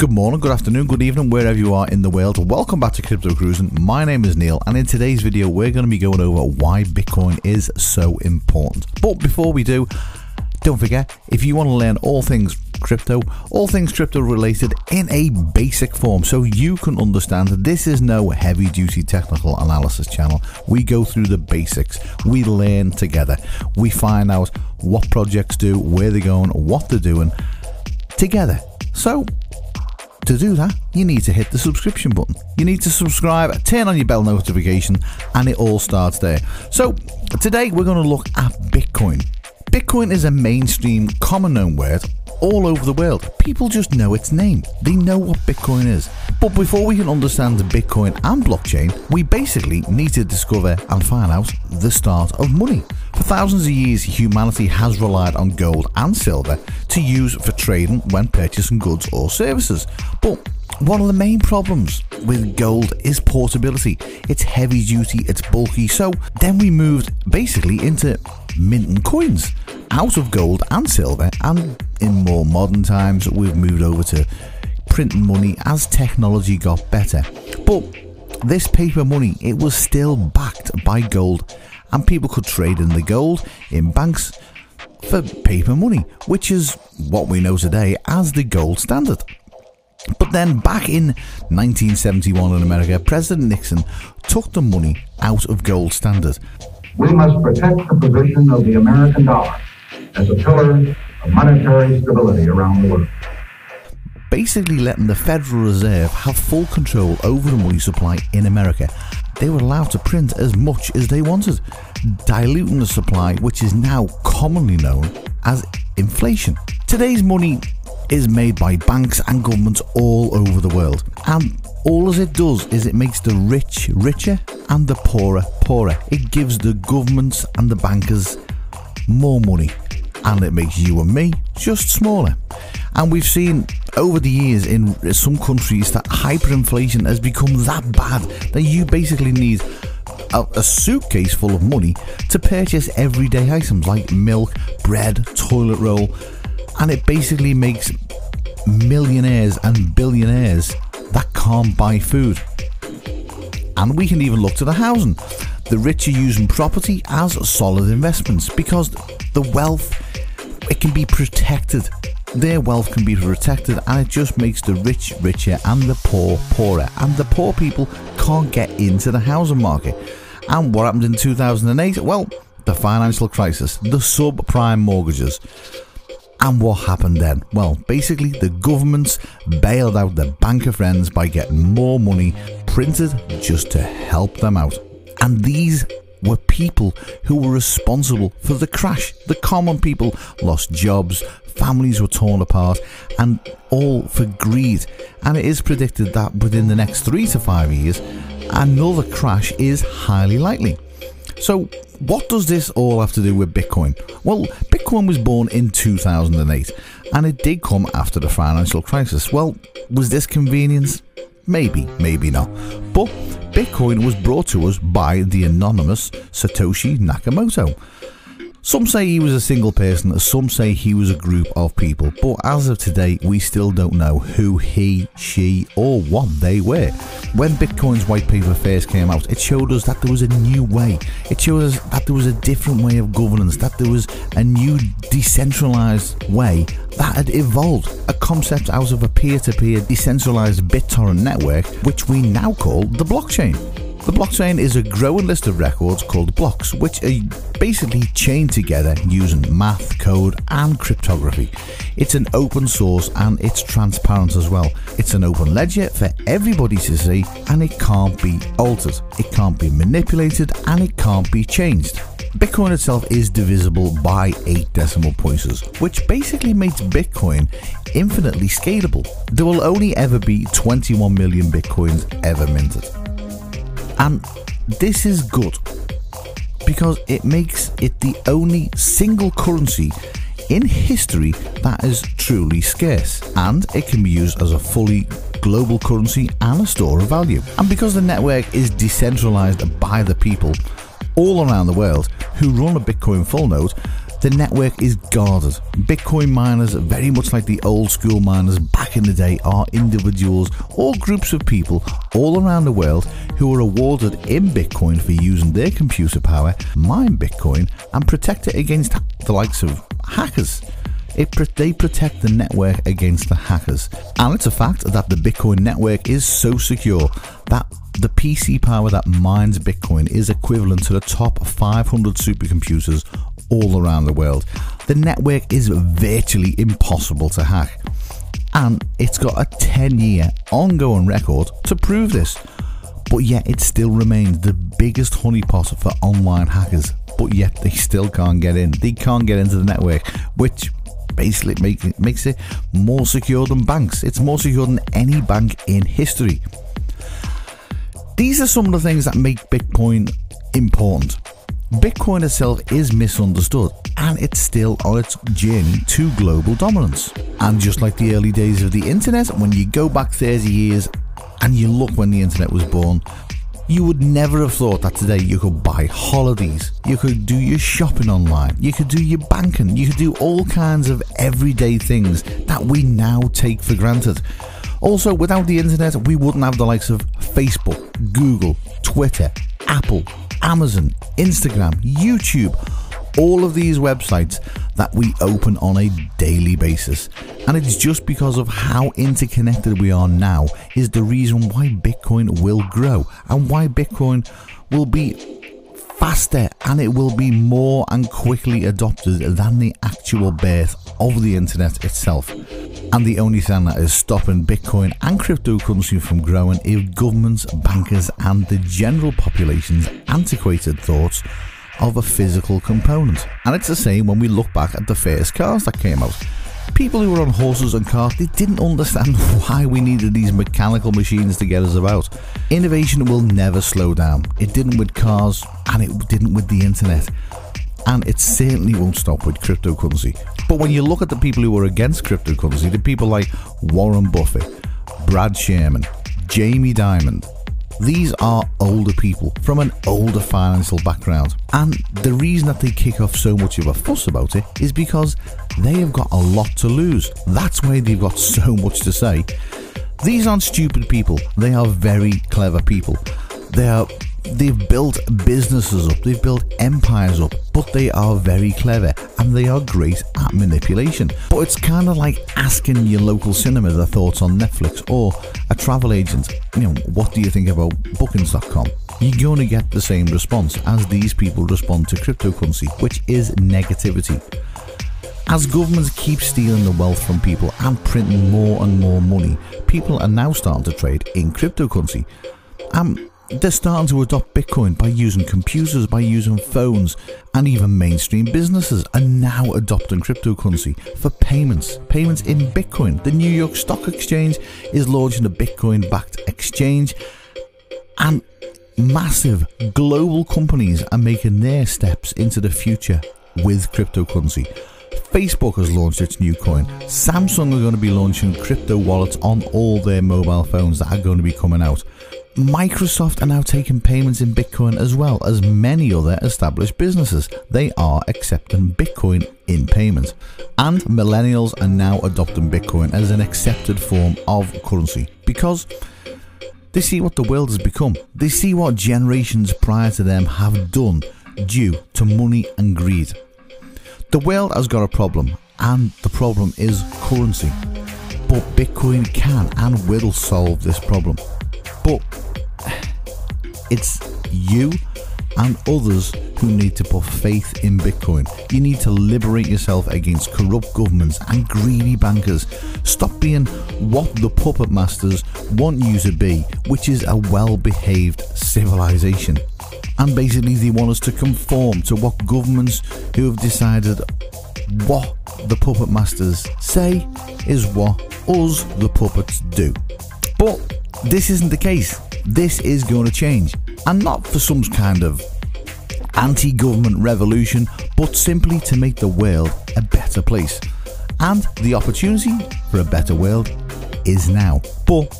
Good morning, good afternoon, good evening, wherever you are in the world. Welcome back to Crypto Cruising. My name is Neil, and in today's video, we're going to be going over why Bitcoin is so important. But before we do, don't forget, if you want to learn all things crypto, all things crypto related in a basic form so you can understand this is no heavy duty technical analysis channel. We go through the basics, we learn together, we find out what projects do, where they're going, what they're doing together. So, to do that, you need to hit the subscription button. You need to subscribe, turn on your bell notification, and it all starts there. So, today we're going to look at Bitcoin. Bitcoin is a mainstream, common known word all over the world. People just know its name. They know what Bitcoin is. But before we can understand Bitcoin and blockchain, we basically need to discover and find out the start of money. For thousands of years, humanity has relied on gold and silver to use for trading when purchasing goods or services. But one of the main problems with gold is portability. It's heavy duty, it's bulky. So then we moved basically into minting coins out of gold and silver, and in more modern times, we've moved over to printing money as technology got better. But this paper money, it was still backed by gold, and people could trade in the gold in banks for paper money, which is what we know today as the gold standard. But then back in 1971 in America, President Nixon took the money out of gold standard. We must protect the position of the American dollar as a pillar monetary stability around the world. Basically, letting the Federal Reserve have full control over the money supply in America. They were allowed to print as much as they wanted, diluting the supply, which is now commonly known as inflation. Today's money is made by banks and governments all over the world, and all as it does is it makes the rich richer and the poorer poorer. It gives the governments and the bankers more money and it makes you and me just smaller. And we've seen over the years in some countries that hyperinflation has become that bad that you basically need a, a, suitcase full of money to purchase everyday items like milk, bread, toilet roll, and it basically makes millionaires and billionaires that can't buy food. And we can even look to the housing. The rich are using property as solid investments because the wealth it can be protected. Their wealth can be protected, and it just makes the rich richer and the poor poorer. And the poor people can't get into the housing market. And what happened in 2008? Well, the financial crisis, the subprime mortgages. And what happened then? Well, basically, the governments bailed out the banker friends by getting more money printed just to help them out. And these were people who were responsible for the crash. The common people lost jobs, families were torn apart, and all for greed. And it is predicted that within the next three to five years, another crash is highly likely. So, what does this all have to do with Bitcoin? Well, Bitcoin was born in 2008 and it did come after the financial crisis. Well, was this convenience? Maybe, maybe not. But Bitcoin was brought to us by the anonymous Satoshi Nakamoto. Some say he was a single person, some say he was a group of people, but as of today, we still don't know who he, she, or what they were. When Bitcoin's white paper first came out, it showed us that there was a new way. It showed us that there was a different way of governance, that there was a new decentralized way that had evolved. A concept out of a peer to peer decentralized BitTorrent network, which we now call the blockchain. The blockchain is a growing list of records called blocks, which are basically chained together using math, code, and cryptography. It's an open source and it's transparent as well. It's an open ledger for everybody to see, and it can't be altered, it can't be manipulated, and it can't be changed. Bitcoin itself is divisible by 8 decimal points, which basically makes Bitcoin infinitely scalable. There will only ever be 21 million Bitcoins ever minted. And this is good because it makes it the only single currency in history that is truly scarce and it can be used as a fully global currency and a store of value. And because the network is decentralized by the people all around the world who run a Bitcoin full node, The network is guarded. Bitcoin miners, very much like the old school miners back in the day, are individuals or groups of people all around the world who are awarded in Bitcoin for using their computer power, mine Bitcoin, and protect it against the likes of hackers. It, they protect the network against the hackers. And it's a fact that the Bitcoin network is so secure that the PC power that mines Bitcoin is equivalent to the top 500 supercomputers all around the world. The network is virtually impossible to hack. And it's got a 10 year ongoing record to prove this. But yet it still remains the biggest honeypot for online hackers. But yet they still can't get in. They can't get into the network, which basically make, makes it more secure than banks. It's more secure than any bank in history. These are some of the things that make Bitcoin important. Bitcoin itself is misunderstood and it's still on its journey to global dominance. And just like the early days of the internet, when you go back 30 years and you look when the internet was born, you would never have thought that today you could buy holidays, you could do your shopping online, you could do your banking, you could do all kinds of everyday things that we now take for granted. Also, without the internet, we wouldn't have the likes of Facebook, Google, Twitter, Apple, Amazon, Instagram, YouTube, all of these websites that we open on a daily basis. And it's just because of how interconnected we are now is the reason why Bitcoin will grow and why Bitcoin will be faster and it will be more and quickly adopted than the actual birth of the internet itself. And the only thing that is stopping Bitcoin and cryptocurrency from growing is governments, bankers, and the general population's antiquated thoughts of a physical component. And it's the same when we look back at the first cars that came out. People who were on horses and carts, they didn't understand why we needed these mechanical machines to get us about. Innovation will never slow down. It didn't with cars and it didn't with the internet. And it certainly won't stop with cryptocurrency. But when you look at the people who are against cryptocurrency, the people like Warren Buffett, Brad Sherman, Jamie Dimon, these are older people from an older financial background. And the reason that they kick off so much of a fuss about it is because they have got a lot to lose. That's why they've got so much to say. These aren't stupid people, they are very clever people. They are they've built businesses up, they've built empires up, but they are very clever and they are great at manipulation. But it's kind of like asking your local cinema their thoughts on Netflix or a travel agent, you know, what do you think about bookings.com? You're going to get the same response as these people respond to cryptocurrency, which is negativity. As governments keep stealing the wealth from people and printing more and more money, people are now starting to trade in cryptocurrency. Um, they're starting to adopt Bitcoin by using computers, by using phones, and even mainstream businesses are now adopting cryptocurrency for payments. Payments in Bitcoin. The New York Stock Exchange is launching a Bitcoin backed exchange, and massive global companies are making their steps into the future with cryptocurrency. Facebook has launched its new coin. Samsung are going to be launching crypto wallets on all their mobile phones that are going to be coming out. Microsoft are now taking payments in Bitcoin as well as many other established businesses. They are accepting Bitcoin in payments. And millennials are now adopting Bitcoin as an accepted form of currency because they see what the world has become. They see what generations prior to them have done due to money and greed. The world has got a problem, and the problem is currency. But Bitcoin can and will solve this problem. But it's you and others who need to put faith in Bitcoin. You need to liberate yourself against corrupt governments and greedy bankers. Stop being what the puppet masters want you to be, which is a well behaved civilization. And basically, they want us to conform to what governments who have decided what the puppet masters say is what us, the puppets, do. But this isn't the case. This is going to change. And not for some kind of anti government revolution, but simply to make the world a better place. And the opportunity for a better world is now. But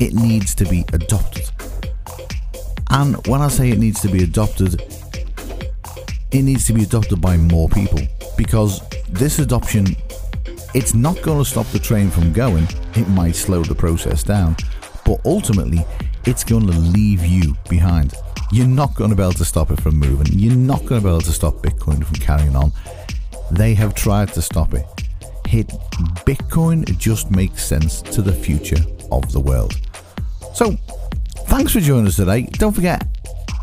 it needs to be adopted. And when I say it needs to be adopted, it needs to be adopted by more people. because this adoption it's not going to stop the train from going. It might slow the process down, but ultimately it's going to leave you behind. You're not going to be able to stop it from moving. You're not going to be able to stop Bitcoin from carrying on. They have tried to stop it. Hit Bitcoin just makes sense to the future of the world. So, thanks for joining us today. Don't forget,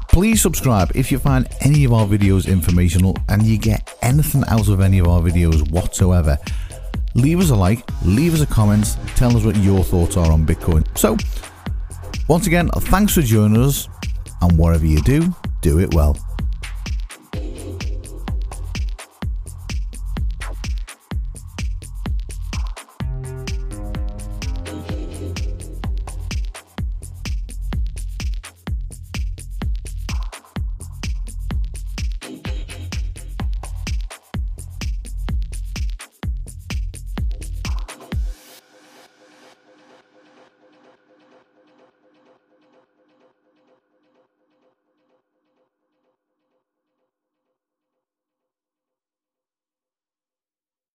please subscribe if you find any of our videos informational and you get anything out of any of our videos whatsoever. Leave us a like, leave us a comment, tell us what your thoughts are on Bitcoin. So, once again, thanks for joining us, and whatever you do, do it well.